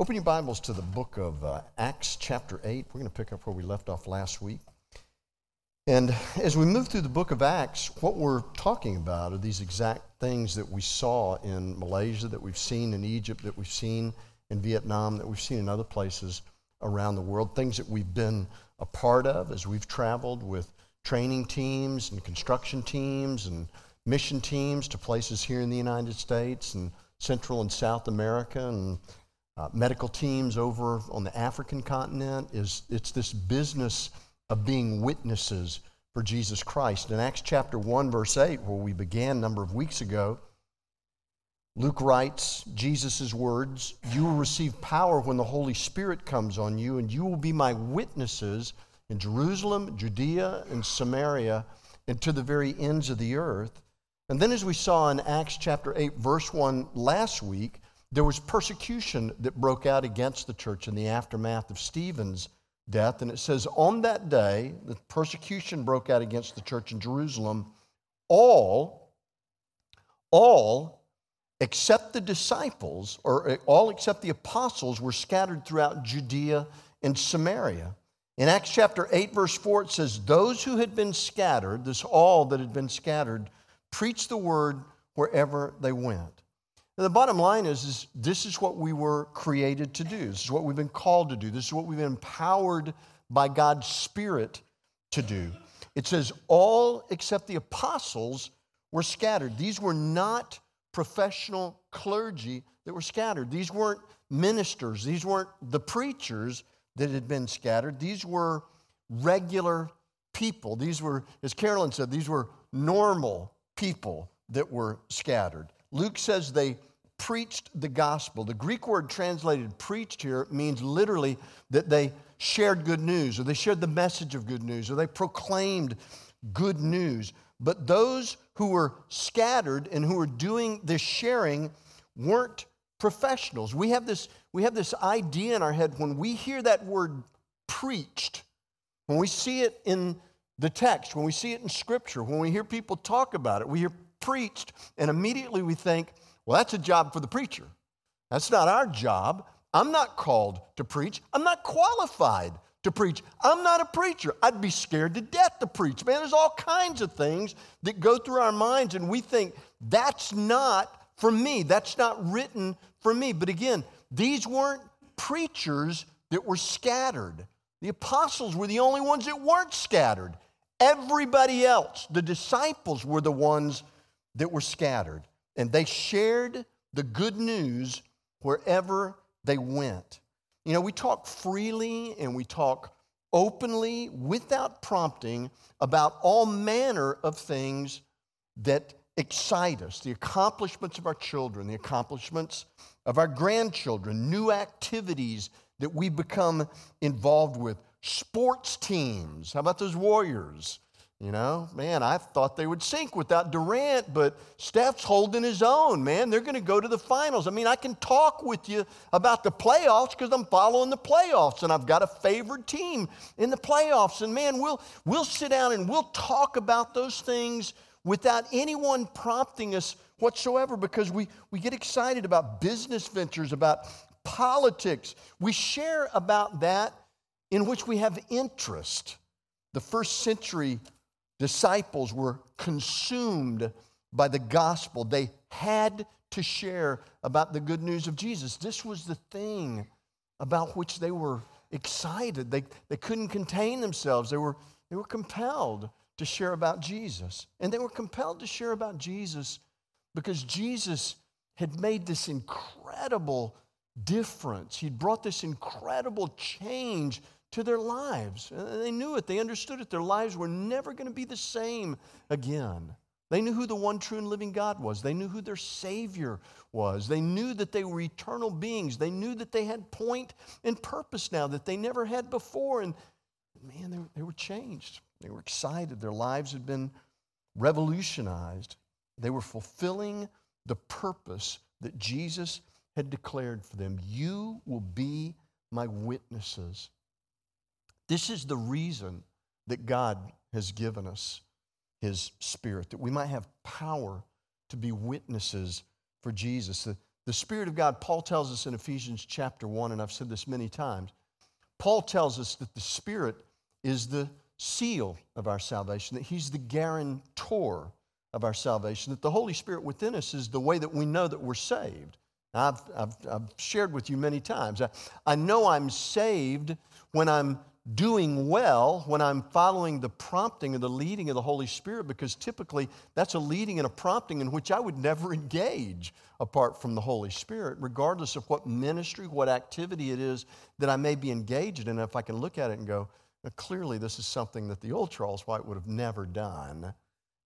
Open your Bibles to the book of uh, Acts, chapter 8. We're going to pick up where we left off last week. And as we move through the book of Acts, what we're talking about are these exact things that we saw in Malaysia, that we've seen in Egypt, that we've seen in Vietnam, that we've seen in other places around the world, things that we've been a part of as we've traveled with training teams and construction teams and mission teams to places here in the United States and Central and South America and uh, medical teams over on the African continent. Is it's this business of being witnesses for Jesus Christ. In Acts chapter 1, verse 8, where we began a number of weeks ago, Luke writes Jesus' words You will receive power when the Holy Spirit comes on you, and you will be my witnesses in Jerusalem, Judea, and Samaria, and to the very ends of the earth. And then, as we saw in Acts chapter 8, verse 1 last week, there was persecution that broke out against the church in the aftermath of Stephen's death. And it says, On that day, the persecution broke out against the church in Jerusalem. All, all except the disciples, or eh, all except the apostles, were scattered throughout Judea and Samaria. In Acts chapter 8, verse 4, it says, Those who had been scattered, this all that had been scattered, preached the word wherever they went. And the bottom line is, is this is what we were created to do. This is what we've been called to do. This is what we've been empowered by God's Spirit to do. It says, all except the apostles were scattered. These were not professional clergy that were scattered. These weren't ministers. These weren't the preachers that had been scattered. These were regular people. These were, as Carolyn said, these were normal people that were scattered. Luke says they preached the gospel. The Greek word translated preached here means literally that they shared good news, or they shared the message of good news, or they proclaimed good news. But those who were scattered and who were doing this sharing weren't professionals. We have this, we have this idea in our head when we hear that word preached, when we see it in the text, when we see it in Scripture, when we hear people talk about it, we hear preached, and immediately we think, well, that's a job for the preacher. That's not our job. I'm not called to preach. I'm not qualified to preach. I'm not a preacher. I'd be scared to death to preach. Man, there's all kinds of things that go through our minds, and we think that's not for me. That's not written for me. But again, these weren't preachers that were scattered. The apostles were the only ones that weren't scattered. Everybody else, the disciples, were the ones that were scattered and they shared the good news wherever they went. You know, we talk freely and we talk openly without prompting about all manner of things that excite us the accomplishments of our children, the accomplishments of our grandchildren, new activities that we become involved with, sports teams. How about those Warriors? You know, man, I thought they would sink without Durant, but Steph's holding his own, man. They're going to go to the finals. I mean, I can talk with you about the playoffs because I'm following the playoffs and I've got a favored team in the playoffs. And man, we'll, we'll sit down and we'll talk about those things without anyone prompting us whatsoever because we, we get excited about business ventures, about politics. We share about that in which we have interest. The first century disciples were consumed by the gospel. They had to share about the good news of Jesus. This was the thing about which they were excited. They, they couldn't contain themselves. They were, they were compelled to share about Jesus. And they were compelled to share about Jesus because Jesus had made this incredible difference. He'd brought this incredible change to their lives. They knew it, they understood it. Their lives were never going to be the same again. They knew who the one true and living God was. They knew who their Savior was. They knew that they were eternal beings. They knew that they had point and purpose now that they never had before. And man, they, they were changed. They were excited. Their lives had been revolutionized. They were fulfilling the purpose that Jesus had declared for them. You will be my witnesses this is the reason that God has given us His Spirit, that we might have power to be witnesses for Jesus. The, the Spirit of God, Paul tells us in Ephesians chapter 1, and I've said this many times, Paul tells us that the Spirit is the seal of our salvation, that He's the guarantor of our salvation, that the Holy Spirit within us is the way that we know that we're saved. I've, I've, I've shared with you many times. I, I know I'm saved when I'm doing well, when I'm following the prompting and the leading of the Holy Spirit, because typically that's a leading and a prompting in which I would never engage apart from the Holy Spirit, regardless of what ministry, what activity it is that I may be engaged in. If I can look at it and go, clearly this is something that the old Charles White would have never done,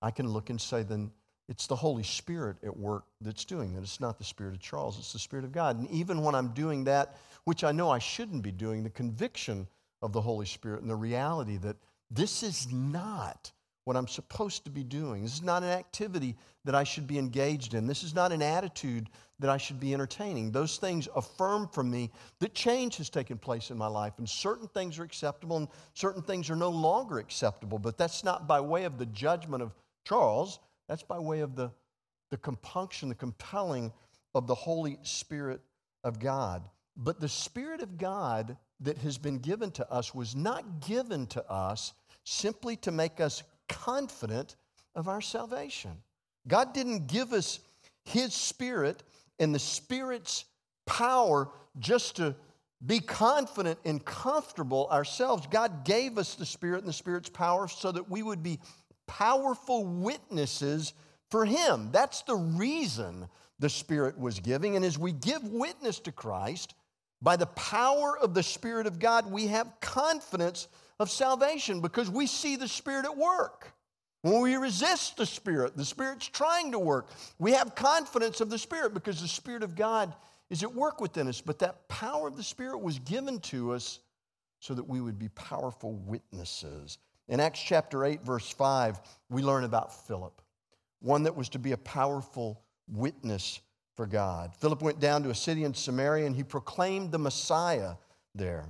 I can look and say, then it's the Holy Spirit at work that's doing that. It's not the Spirit of Charles, it's the Spirit of God. And even when I'm doing that, which I know I shouldn't be doing, the conviction of the Holy Spirit and the reality that this is not what I'm supposed to be doing. This is not an activity that I should be engaged in. This is not an attitude that I should be entertaining. Those things affirm for me that change has taken place in my life, and certain things are acceptable and certain things are no longer acceptable. But that's not by way of the judgment of Charles, that's by way of the, the compunction, the compelling of the Holy Spirit of God. But the Spirit of God that has been given to us was not given to us simply to make us confident of our salvation. God didn't give us His Spirit and the Spirit's power just to be confident and comfortable ourselves. God gave us the Spirit and the Spirit's power so that we would be powerful witnesses for Him. That's the reason the Spirit was giving. And as we give witness to Christ, by the power of the Spirit of God, we have confidence of salvation because we see the Spirit at work. When we resist the Spirit, the Spirit's trying to work. We have confidence of the Spirit because the Spirit of God is at work within us. But that power of the Spirit was given to us so that we would be powerful witnesses. In Acts chapter 8, verse 5, we learn about Philip, one that was to be a powerful witness for God. Philip went down to a city in Samaria and he proclaimed the Messiah there.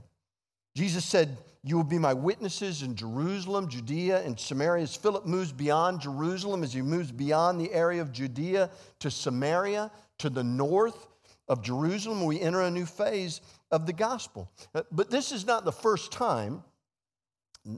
Jesus said, You will be my witnesses in Jerusalem, Judea, and Samaria. As Philip moves beyond Jerusalem, as he moves beyond the area of Judea to Samaria, to the north of Jerusalem, we enter a new phase of the gospel. Uh, but this is not the first time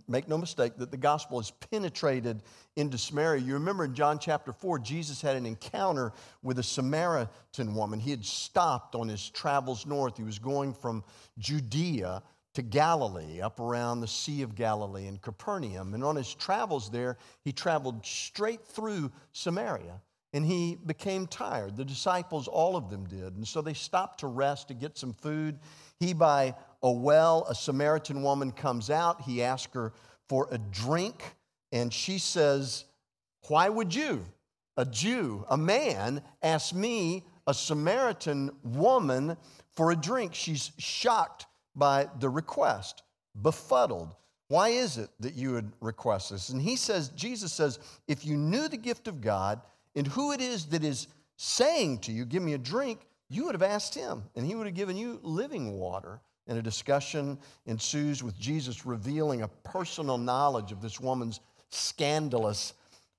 Make no mistake that the gospel has penetrated into Samaria. You remember in John chapter 4, Jesus had an encounter with a Samaritan woman. He had stopped on his travels north. He was going from Judea to Galilee, up around the Sea of Galilee and Capernaum. And on his travels there, he traveled straight through Samaria and he became tired. The disciples, all of them did. And so they stopped to rest to get some food. He, by a well, a Samaritan woman comes out. He asks her for a drink, and she says, Why would you, a Jew, a man, ask me, a Samaritan woman, for a drink? She's shocked by the request, befuddled. Why is it that you would request this? And he says, Jesus says, if you knew the gift of God and who it is that is saying to you, Give me a drink, you would have asked him, and he would have given you living water. And a discussion ensues with Jesus revealing a personal knowledge of this woman's scandalous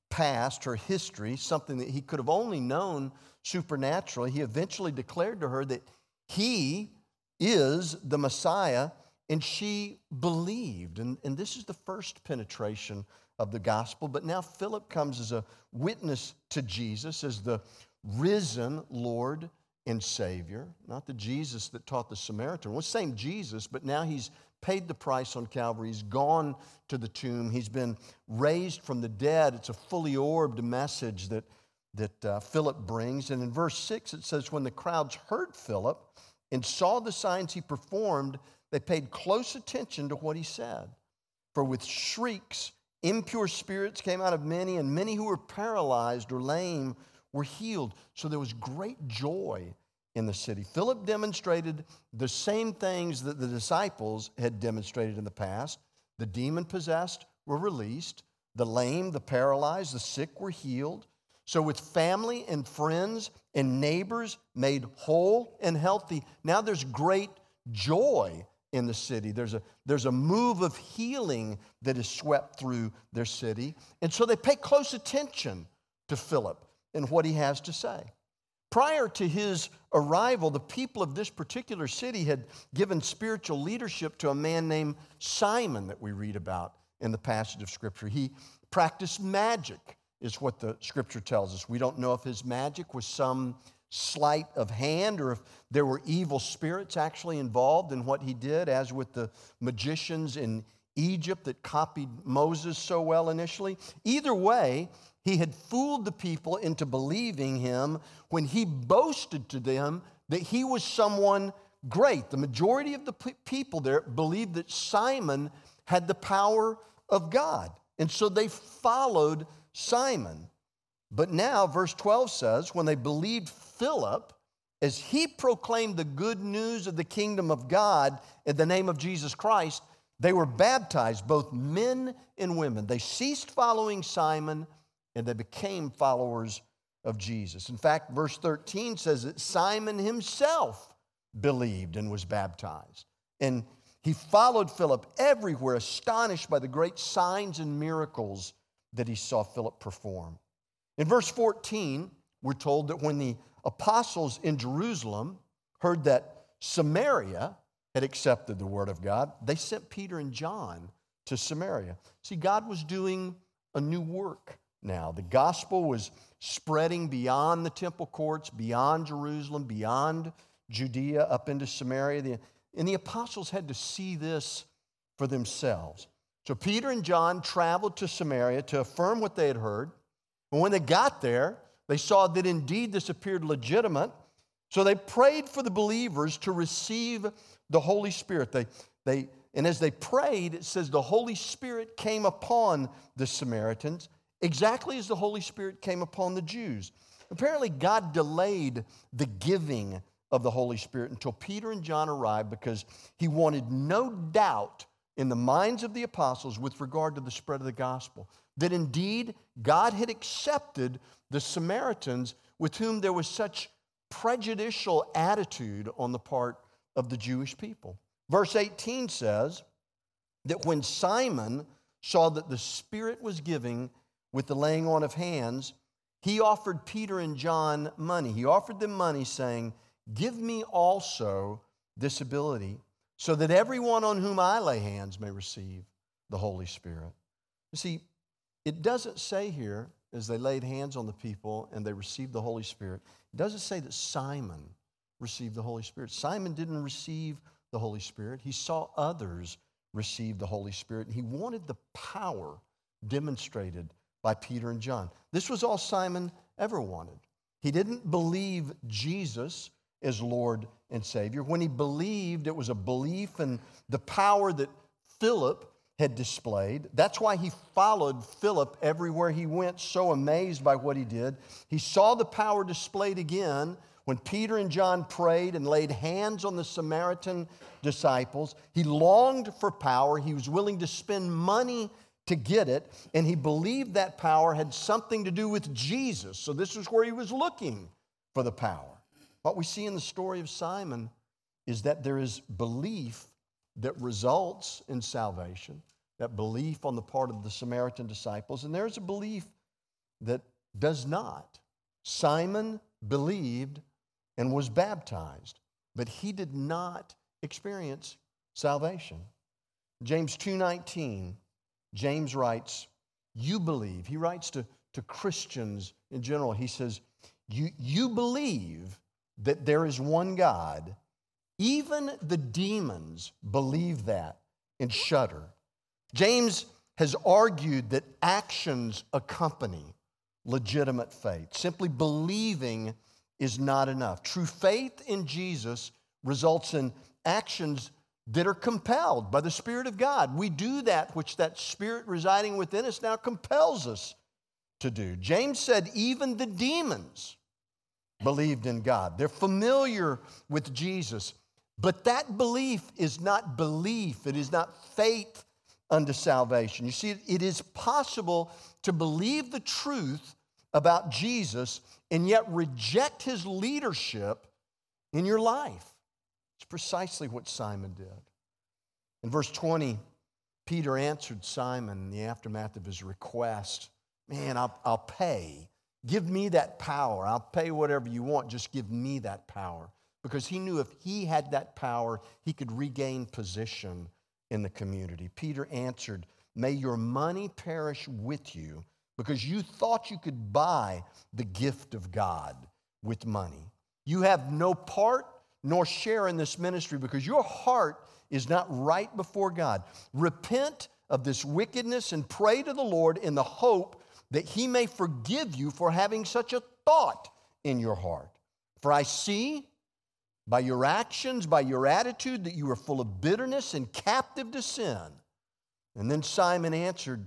past, her history, something that he could have only known supernaturally. He eventually declared to her that he is the Messiah, and she believed. And, and this is the first penetration of the gospel. But now Philip comes as a witness to Jesus, as the risen Lord and Savior, not the Jesus that taught the Samaritan. Well, same Jesus, but now he's paid the price on Calvary. He's gone to the tomb. He's been raised from the dead. It's a fully orbed message that, that uh, Philip brings. And in verse 6, it says, When the crowds heard Philip and saw the signs he performed, they paid close attention to what he said. For with shrieks, impure spirits came out of many, and many who were paralyzed or lame were healed. So there was great joy in the city. Philip demonstrated the same things that the disciples had demonstrated in the past. The demon possessed were released, the lame, the paralyzed, the sick were healed. So, with family and friends and neighbors made whole and healthy, now there's great joy in the city. There's a, there's a move of healing that is swept through their city. And so they pay close attention to Philip and what he has to say. Prior to his arrival, the people of this particular city had given spiritual leadership to a man named Simon that we read about in the passage of Scripture. He practiced magic, is what the Scripture tells us. We don't know if his magic was some sleight of hand or if there were evil spirits actually involved in what he did, as with the magicians in Egypt that copied Moses so well initially. Either way, he had fooled the people into believing him when he boasted to them that he was someone great. The majority of the people there believed that Simon had the power of God. And so they followed Simon. But now, verse 12 says, when they believed Philip, as he proclaimed the good news of the kingdom of God in the name of Jesus Christ, they were baptized, both men and women. They ceased following Simon and they became followers of Jesus. In fact, verse 13 says that Simon himself believed and was baptized. And he followed Philip everywhere, astonished by the great signs and miracles that he saw Philip perform. In verse 14, we're told that when the apostles in Jerusalem heard that Samaria had accepted the word of God, they sent Peter and John to Samaria. See, God was doing a new work now. The gospel was spreading beyond the temple courts, beyond Jerusalem, beyond Judea, up into Samaria. And the apostles had to see this for themselves. So Peter and John traveled to Samaria to affirm what they had heard. And when they got there, they saw that indeed this appeared legitimate. So they prayed for the believers to receive the Holy Spirit. They, they, and as they prayed, it says the Holy Spirit came upon the Samaritans, exactly as the Holy Spirit came upon the Jews. Apparently, God delayed the giving of the Holy Spirit until Peter and John arrived because he wanted no doubt in the minds of the apostles with regard to the spread of the gospel that indeed God had accepted the Samaritans with whom there was such prejudicial attitude on the part of the Jewish people. Verse 18 says that when Simon saw that the Spirit was giving with the laying on of hands, he offered Peter and John money. He offered them money, saying, Give me also this ability, so that everyone on whom I lay hands may receive the Holy Spirit. You see, it doesn't say here, as they laid hands on the people and they received the Holy Spirit, it doesn't say that Simon received the Holy Spirit. Simon didn't receive the Holy Spirit, he saw others receive the Holy Spirit, and he wanted the power demonstrated by Peter and John. This was all Simon ever wanted. He didn't believe Jesus as Lord and Savior. When he believed, it was a belief in the power that Philip had displayed. That's why he followed Philip everywhere he went, so amazed by what he did. He saw the power displayed again when Peter and John prayed and laid hands on the Samaritan disciples, he longed for power. He was willing to spend money to get it, and he believed that power had something to do with Jesus. So, this is where he was looking for the power. What we see in the story of Simon is that there is belief that results in salvation, that belief on the part of the Samaritan disciples, and there's a belief that does not. Simon believed and was baptized, but he did not experience salvation. James 2:19, James writes, "You believe." He writes to, to Christians in general. He says, you, you believe that there is one God. Even the demons believe that and shudder. James has argued that actions accompany legitimate faith. Simply believing is not enough. True faith in Jesus results in actions that are compelled by the Spirit of God. We do that which that Spirit residing within us now compels us to do. James said, even the demons believed in God. They're familiar with Jesus, but that belief is not belief, it is not faith unto salvation. You see, it is possible to believe the truth about Jesus and yet reject his leadership in your life. Precisely what Simon did. In verse 20, Peter answered Simon in the aftermath of his request Man, I'll, I'll pay Give me that power. I'll pay whatever you want. Just give me that power. Because he knew if he had that power, he could regain position in the community. Peter answered, May your money perish with you because you thought you could buy the gift of God with money. You have no part nor share in this ministry because your heart is not right before God. Repent of this wickedness and pray to the Lord in the hope that he may forgive you for having such a thought in your heart. For I see by your actions, by your attitude, that you are full of bitterness and captive to sin. And then Simon answered,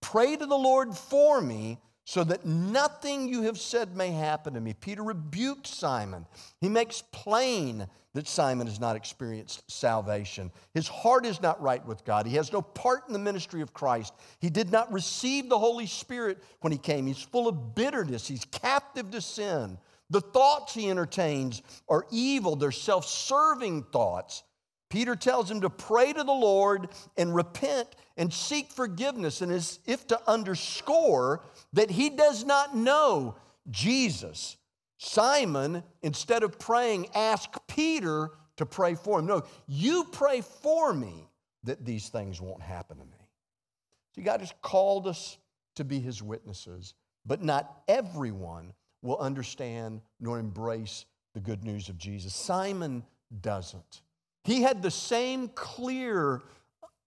Pray to the Lord for me so that nothing you have said may happen to me. Peter rebuked Simon. He makes plain that Simon has not experienced salvation. His heart is not right with God. He has no part in the ministry of Christ. He did not receive the Holy Spirit when he came. He's full of bitterness. He's captive to sin. The thoughts he entertains are evil, they're self serving thoughts. Peter tells him to pray to the Lord and repent and seek forgiveness, and as if to underscore that he does not know Jesus. Simon, instead of praying, asked Peter to pray for him. No, you pray for me that these things won't happen to me. See, God has called us to be his witnesses, but not everyone will understand nor embrace the good news of Jesus. Simon doesn't. He had the same clear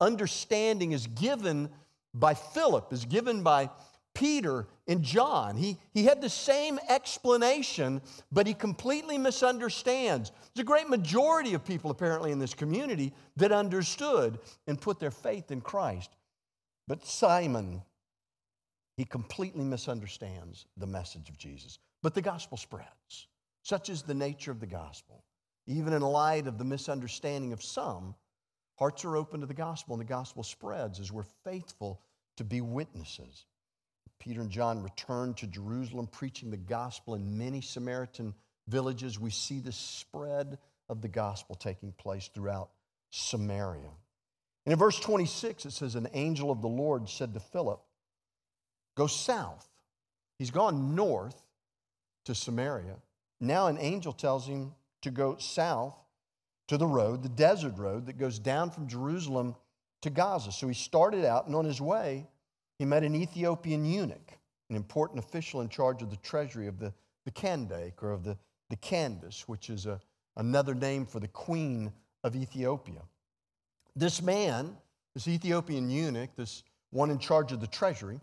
understanding as given by Philip, as given by Peter and John. He, he had the same explanation, but he completely misunderstands. There's a great majority of people, apparently, in this community that understood and put their faith in Christ. But Simon, he completely misunderstands the message of Jesus. But the gospel spreads. Such is the nature of the gospel. Even in light of the misunderstanding of some, hearts are open to the gospel and the gospel spreads as we're faithful to be witnesses. Peter and John returned to Jerusalem preaching the gospel in many Samaritan villages. We see the spread of the gospel taking place throughout Samaria. And in verse 26, it says, An angel of the Lord said to Philip, Go south. He's gone north to Samaria. Now an angel tells him to go south to the road, the desert road that goes down from Jerusalem to Gaza. So he started out, and on his way, he met an Ethiopian eunuch, an important official in charge of the treasury of the, the Kandake or of the, the Candace, which is a, another name for the queen of Ethiopia. This man, this Ethiopian eunuch, this one in charge of the treasury,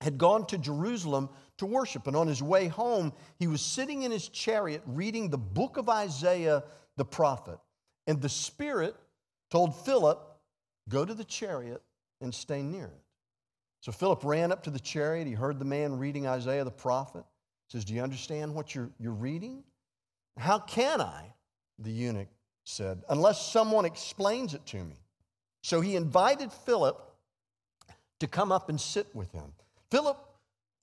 had gone to Jerusalem to worship. And on his way home, he was sitting in his chariot reading the book of Isaiah the prophet. And the Spirit told Philip, Go to the chariot and stay near it. So Philip ran up to the chariot. He heard the man reading Isaiah the prophet. He says, Do you understand what you're, you're reading? How can I? The eunuch said, Unless someone explains it to me. So he invited Philip to come up and sit with him. Philip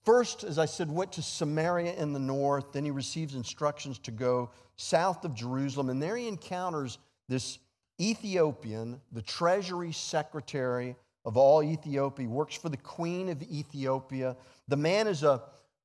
first, as I said, went to Samaria in the north. Then he receives instructions to go south of Jerusalem. And there he encounters this Ethiopian, the treasury secretary of all Ethiopia, works for the queen of Ethiopia. The man is a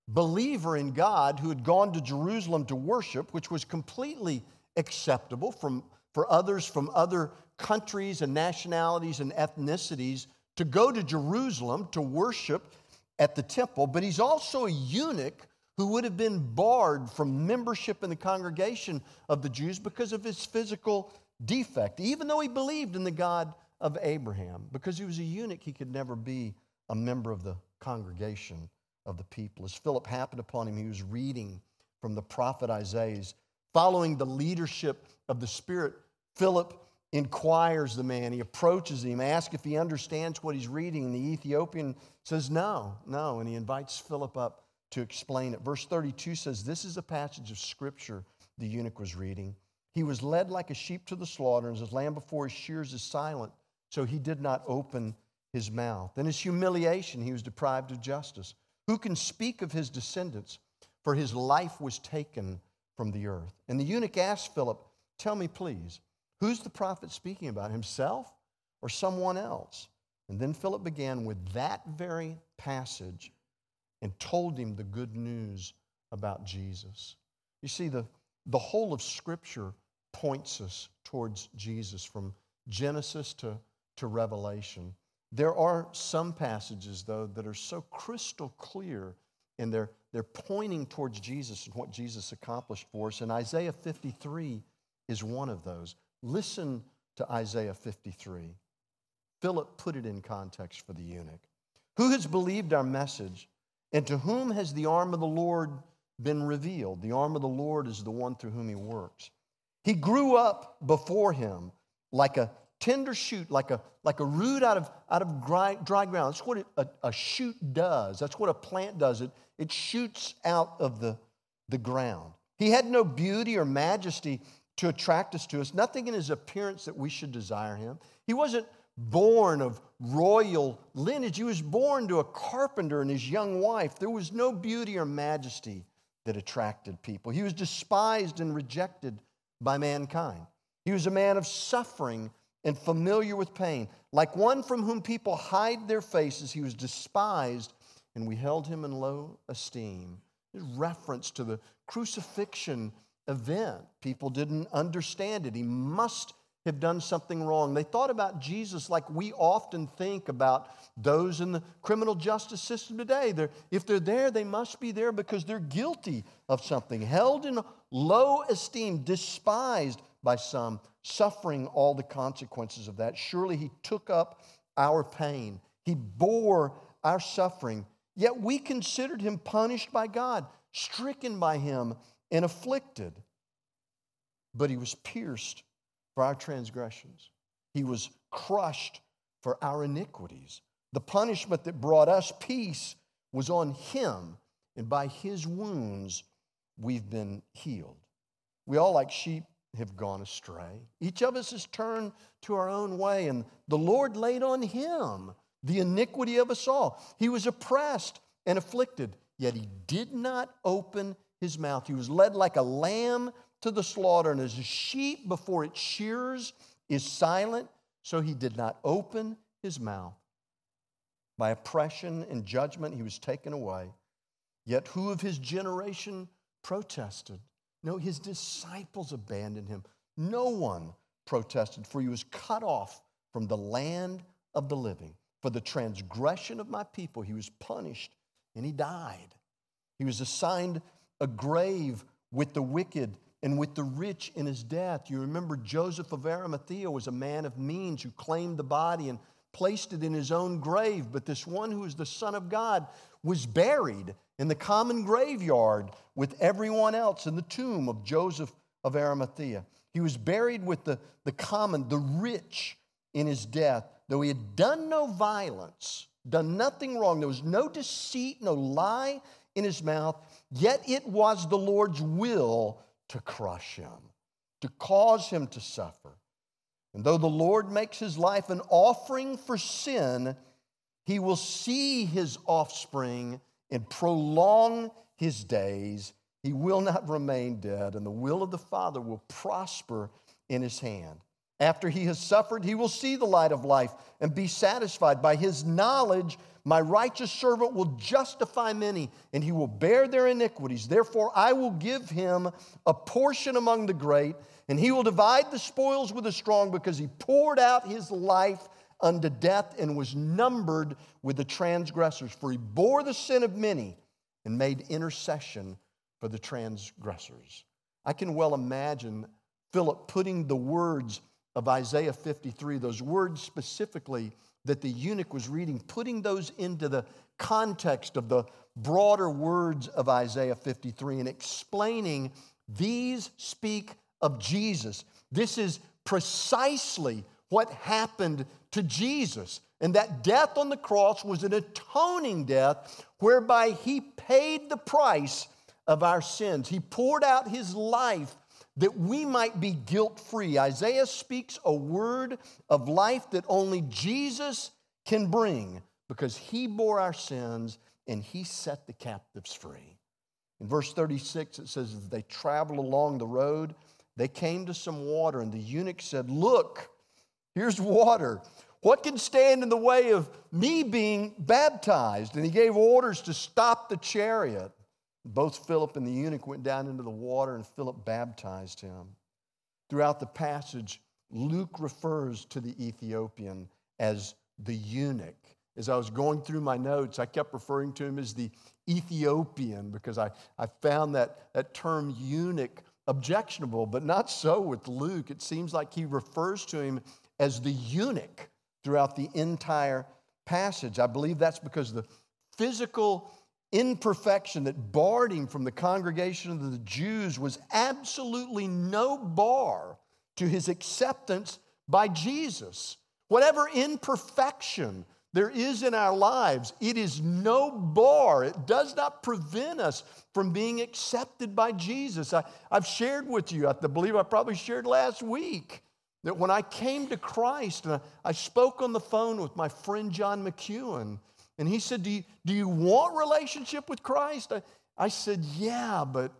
believer in God who had gone to Jerusalem to worship, which was completely acceptable from, for others from other countries and nationalities and ethnicities to go to Jerusalem to worship at the temple, but he's also a eunuch who would have been barred from membership in the congregation of the Jews because of his physical defect. Even though he believed in the God of Abraham, because he was a eunuch, he could never be a member of the congregation of the people. As Philip happened upon him, he was reading from the prophet Isaiah, following the leadership of the Spirit. Philip inquires the man. He approaches him, asks if he understands what he's reading. And the Ethiopian says, No, no. And he invites Philip up to explain it. Verse 32 says, This is a passage of scripture the eunuch was reading. He was led like a sheep to the slaughter, and his lamb before his shears is silent, so he did not open his mouth. In his humiliation, he was deprived of justice. Who can speak of his descendants? For his life was taken from the earth. And the eunuch asked Philip, Tell me, please, Who's the prophet speaking about, himself or someone else? And then Philip began with that very passage and told him the good news about Jesus. You see, the, the whole of Scripture points us towards Jesus from Genesis to, to Revelation. There are some passages, though, that are so crystal clear and they're, they're pointing towards Jesus and what Jesus accomplished for us. And Isaiah 53 is one of those. Listen to Isaiah 53. Philip put it in context for the eunuch. Who has believed our message, and to whom has the arm of the Lord been revealed? The arm of the Lord is the one through whom he works. He grew up before him like a tender shoot, like a, like a root out of, out of dry, dry ground. That's what it, a, a shoot does. That's what a plant does. It, it shoots out of the, the ground. He had no beauty or majesty to attract us to us, nothing in his appearance that we should desire him. He wasn't born of royal lineage, he was born to a carpenter and his young wife. There was no beauty or majesty that attracted people. He was despised and rejected by mankind. He was a man of suffering and familiar with pain. Like one from whom people hide their faces, he was despised, and we held him in low esteem. His reference to the crucifixion event. People didn't understand it. He must have done something wrong. They thought about Jesus like we often think about those in the criminal justice system today. They're, if they're there, they must be there because they're guilty of something, held in low esteem, despised by some, suffering all the consequences of that. Surely he took up our pain, he bore our suffering. Yet we considered him punished by God, stricken by him, and afflicted. But he was pierced for our transgressions, he was crushed for our iniquities. The punishment that brought us peace was on him, and by his wounds we've been healed. We all, like sheep, have gone astray. Each of us has turned to our own way, and the Lord laid on him the iniquity of us all. He was oppressed and afflicted, yet he did not open his mouth. He was led like a lamb to the slaughter, and as a sheep before its shears is silent, so he did not open his mouth. By oppression and judgment, he was taken away. Yet who of his generation protested? No, his disciples abandoned him. No one protested, for he was cut off from the land of the living. For the transgression of my people, he was punished and he died. He was assigned a grave with the wicked and with the rich in his death. You remember Joseph of Arimathea was a man of means who claimed the body and placed it in his own grave. But this one who is the Son of God was buried in the common graveyard with everyone else in the tomb of Joseph of Arimathea. He was buried with the, the common, the rich in his death, though he had done no violence, done nothing wrong. There was no deceit, no lie in his mouth. Yet it was the Lord's will to crush him, to cause him to suffer. And though the Lord makes his life an offering for sin, he will see his offspring and prolong his days. He will not remain dead, and the will of the Father will prosper in his hand. After he has suffered, he will see the light of life and be satisfied. By his knowledge, my righteous servant will justify many, and he will bear their iniquities. Therefore, I will give him a portion among the great, and he will divide the spoils with the strong, because he poured out his life unto death and was numbered with the transgressors. For he bore the sin of many and made intercession for the transgressors. I can well imagine Philip putting the words of Isaiah 53, those words specifically that the eunuch was reading, putting those into the context of the broader words of Isaiah 53 and explaining these speak of Jesus. This is precisely what happened to Jesus. And that death on the cross was an atoning death whereby he paid the price of our sins. He poured out his life that we might be guilt free. Isaiah speaks a word of life that only Jesus can bring because he bore our sins and he set the captives free. In verse 36, it says, As they traveled along the road, they came to some water, and the eunuch said, Look, here's water. What can stand in the way of me being baptized? And he gave orders to stop the chariot. Both Philip and the eunuch went down into the water, and Philip baptized him. Throughout the passage, Luke refers to the Ethiopian as the eunuch. As I was going through my notes, I kept referring to him as the Ethiopian because I, I found that, that term eunuch objectionable, but not so with Luke. It seems like he refers to him as the eunuch throughout the entire passage. I believe that's because the physical imperfection that barred him from the congregation of the Jews was absolutely no bar to his acceptance by Jesus. Whatever imperfection there is in our lives, it is no bar. It does not prevent us from being accepted by Jesus. I, have shared with you, I believe I probably shared last week, that when I came to Christ and I, I spoke on the phone with my friend John McEwen, and he said, Do you, do you want relationship with Christ? I, I said, Yeah, but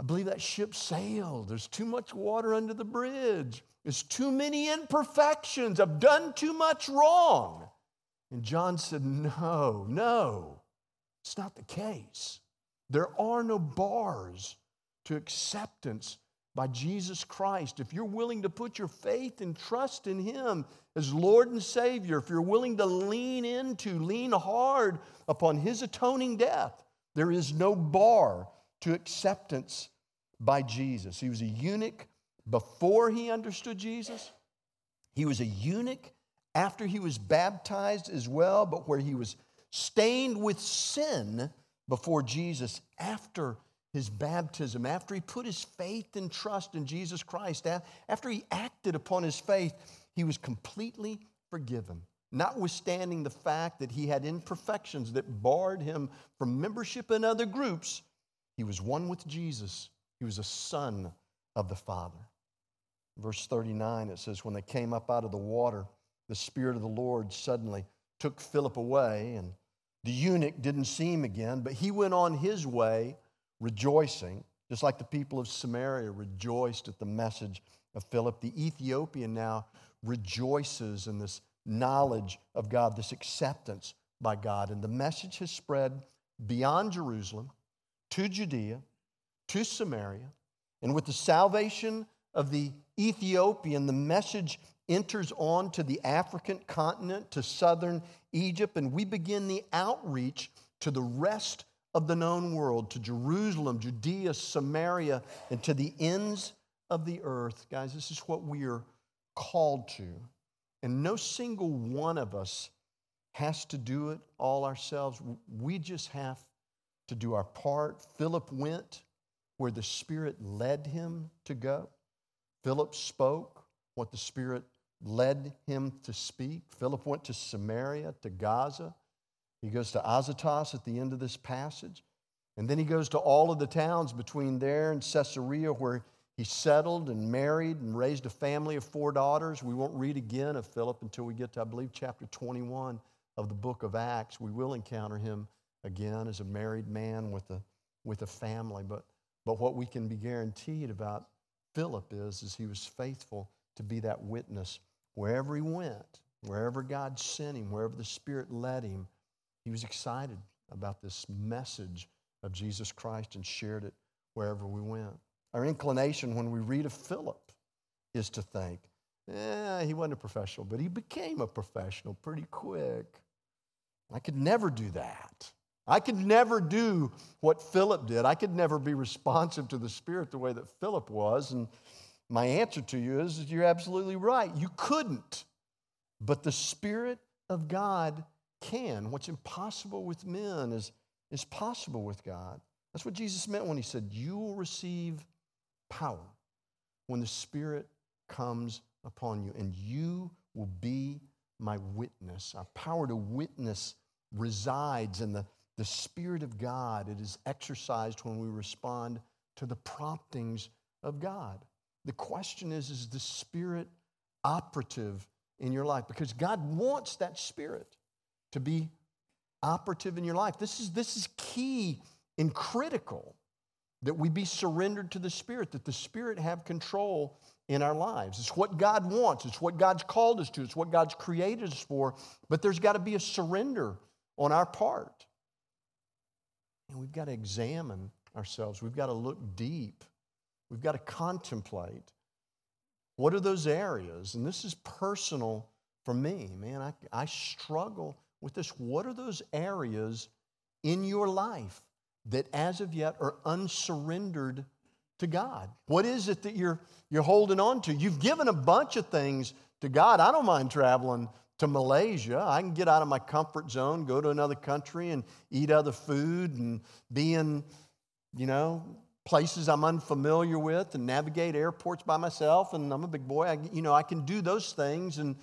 I believe that ship sailed. There's too much water under the bridge. There's too many imperfections. I've done too much wrong. And John said, No, no, it's not the case. There are no bars to acceptance by Jesus Christ. If you're willing to put your faith and trust in Him as Lord and Savior, if you're willing to lean into, lean hard upon His atoning death, there is no bar to acceptance by Jesus. He was a eunuch before he understood Jesus, he was a eunuch after he was baptized as well, but where he was stained with sin before Jesus after his baptism, after he put his faith and trust in Jesus Christ, after he acted upon his faith, he was completely forgiven. Notwithstanding the fact that he had imperfections that barred him from membership in other groups, he was one with Jesus. He was a son of the Father. Verse 39, it says, When they came up out of the water, the Spirit of the Lord suddenly took Philip away, and the eunuch didn't see him again, but he went on his way rejoicing, just like the people of Samaria rejoiced at the message of Philip. The Ethiopian now rejoices in this knowledge of God, this acceptance by God. And the message has spread beyond Jerusalem to Judea, to Samaria. And with the salvation of the Ethiopian, the message enters on to the African continent, to southern Egypt, and we begin the outreach to the rest of the known world, to Jerusalem, Judea, Samaria, and to the ends of the earth. Guys, this is what we are called to. And no single one of us has to do it all ourselves. We just have to do our part. Philip went where the Spirit led him to go. Philip spoke what the Spirit led him to speak. Philip went to Samaria, to Gaza. He goes to Azotus at the end of this passage. And then he goes to all of the towns between there and Caesarea where he settled and married and raised a family of four daughters. We won't read again of Philip until we get to, I believe, chapter 21 of the book of Acts. We will encounter him again as a married man with a, with a family. But, but what we can be guaranteed about Philip is, is he was faithful to be that witness wherever he went, wherever God sent him, wherever the Spirit led him. He was excited about this message of Jesus Christ and shared it wherever we went. Our inclination when we read of Philip is to think, eh, he wasn't a professional, but he became a professional pretty quick. I could never do that. I could never do what Philip did. I could never be responsive to the Spirit the way that Philip was. And my answer to you is, you're absolutely right. You couldn't. But the Spirit of God can. What's impossible with men is, is possible with God. That's what Jesus meant when he said, You will receive power when the Spirit comes upon you, and you will be my witness. Our power to witness resides in the, the Spirit of God. It is exercised when we respond to the promptings of God. The question is is the Spirit operative in your life? Because God wants that Spirit to be operative in your life. This is, this is key and critical that we be surrendered to the Spirit, that the Spirit have control in our lives. It's what God wants, it's what God's called us to, it's what God's created us for, but there's got to be a surrender on our part. And we've got to examine ourselves, we've got to look deep, we've got to contemplate. What are those areas? And this is personal for me, man. I, I struggle with this. What are those areas in your life that as of yet are unsurrendered to God? What is it that you're, you're holding on to? You've given a bunch of things to God. I don't mind traveling to Malaysia. I can get out of my comfort zone, go to another country and eat other food and be in, you know, places I'm unfamiliar with and navigate airports by myself. And I'm a big boy. I, you know, I can do those things, and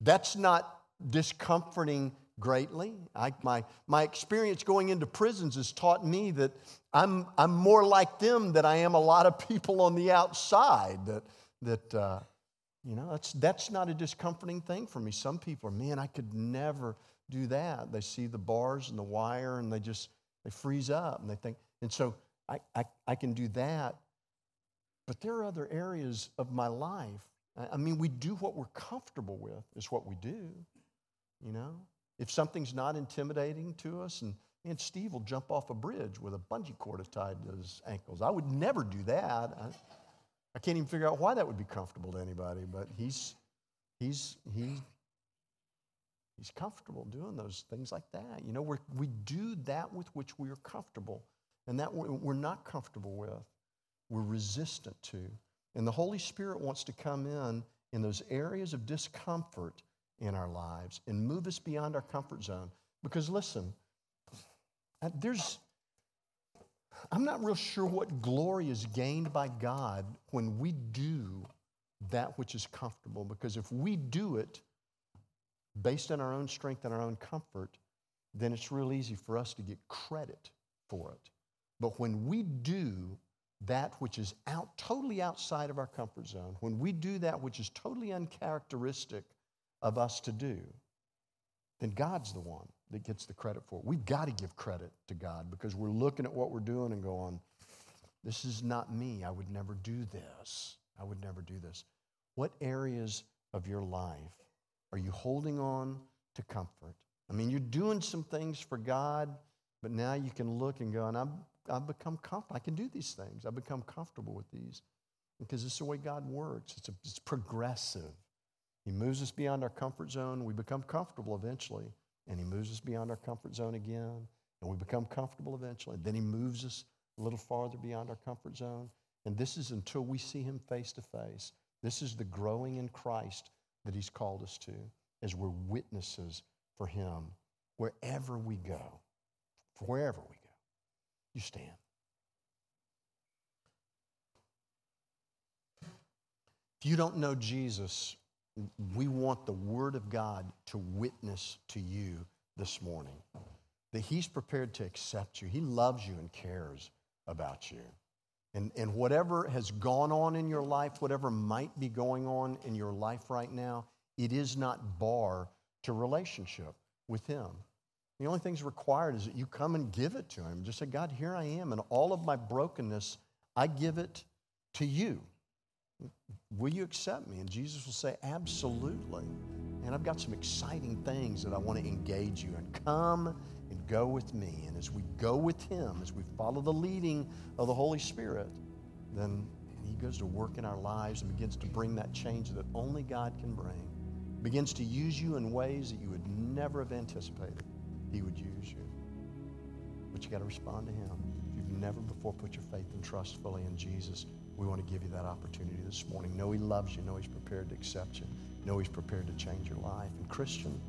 that's not discomforting greatly. I, my, my experience going into prisons has taught me that I'm, I'm more like them than I am a lot of people on the outside. That, that uh, you know, that's, that's not a discomforting thing for me. Some people are, man, I could never do that. They see the bars and the wire and they just, they freeze up and they think, and so I, I, I can do that. But there are other areas of my life. I mean, we do what we're comfortable with, is what we do, you know? If something's not intimidating to us, and, and Steve will jump off a bridge with a bungee cord tied to his ankles. I would never do that. I, I can't even figure out why that would be comfortable to anybody, but he's, he's, he, he's comfortable doing those things like that. You know, we we do that with which we are comfortable, and that we're not comfortable with, we're resistant to. And the Holy Spirit wants to come in in those areas of discomfort in our lives and move us beyond our comfort zone. Because listen, uh, there's, I'm not real sure what glory is gained by God when we do that which is comfortable. Because if we do it based on our own strength and our own comfort, then it's real easy for us to get credit for it. But when we do that which is out totally outside of our comfort zone, when we do that which is totally uncharacteristic of us to do, then God's the one that gets the credit for it. We've got to give credit to God because we're looking at what we're doing and going, this is not me. I would never do this. I would never do this. What areas of your life are you holding on to comfort? I mean, you're doing some things for God, but now you can look and go, and I've, I've become comfortable. I can do these things. I've become comfortable with these because is the way God works. It's, a, it's progressive. He moves us beyond our comfort zone. We become comfortable eventually. And He moves us beyond our comfort zone again. And we become comfortable eventually. Then He moves us a little farther beyond our comfort zone. And this is until we see Him face to face. This is the growing in Christ that He's called us to as we're witnesses for Him wherever we go. Wherever we go. You stand. If you don't know Jesus, we want the Word of God to witness to you this morning that He's prepared to accept you. He loves you and cares about you. And, and whatever has gone on in your life, whatever might be going on in your life right now, it is not bar to relationship with Him. The only thing's required is that you come and give it to Him. Just say, God, here I am, and all of my brokenness, I give it to you. Will you accept me? And Jesus will say, Absolutely. And I've got some exciting things that I want to engage you in. Come and go with me. And as we go with Him, as we follow the leading of the Holy Spirit, then He goes to work in our lives and begins to bring that change that only God can bring. Begins to use you in ways that you would never have anticipated He would use you. But you got to respond to Him. If you've never before put your faith and trust fully in Jesus, we want to give you that opportunity this morning. Know He loves you. Know He's prepared to accept you. Know He's prepared to change your life. And Christian,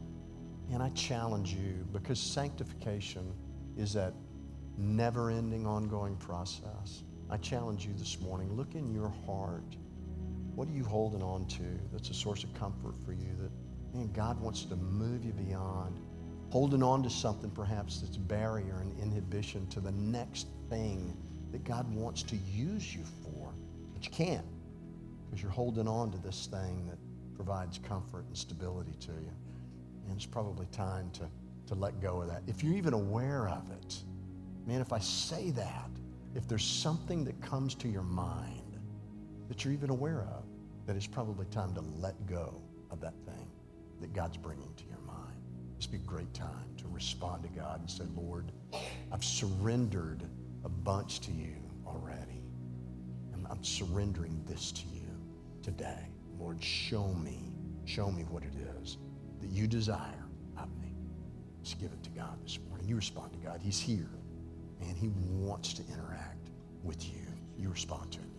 and I challenge you because sanctification is that never ending, ongoing process. I challenge you this morning look in your heart. What are you holding on to that's a source of comfort for you that man, God wants to move you beyond? Holding on to something perhaps that's barrier and inhibition to the next thing that God wants to use you for. But you can't because you're holding on to this thing that provides comfort and stability to you. And it's probably time to, to let go of that. If you're even aware of it, man, if I say that, if there's something that comes to your mind that you're even aware of, that it's probably time to let go of that thing that God's bringing to your mind. This be a great time to respond to God and say, Lord, I've surrendered a bunch to you I'm surrendering this to you today. Lord, show me, show me what it is that you desire of me. Just give it to God this morning. You respond to God. He's here, and He wants to interact with you. You respond to Him.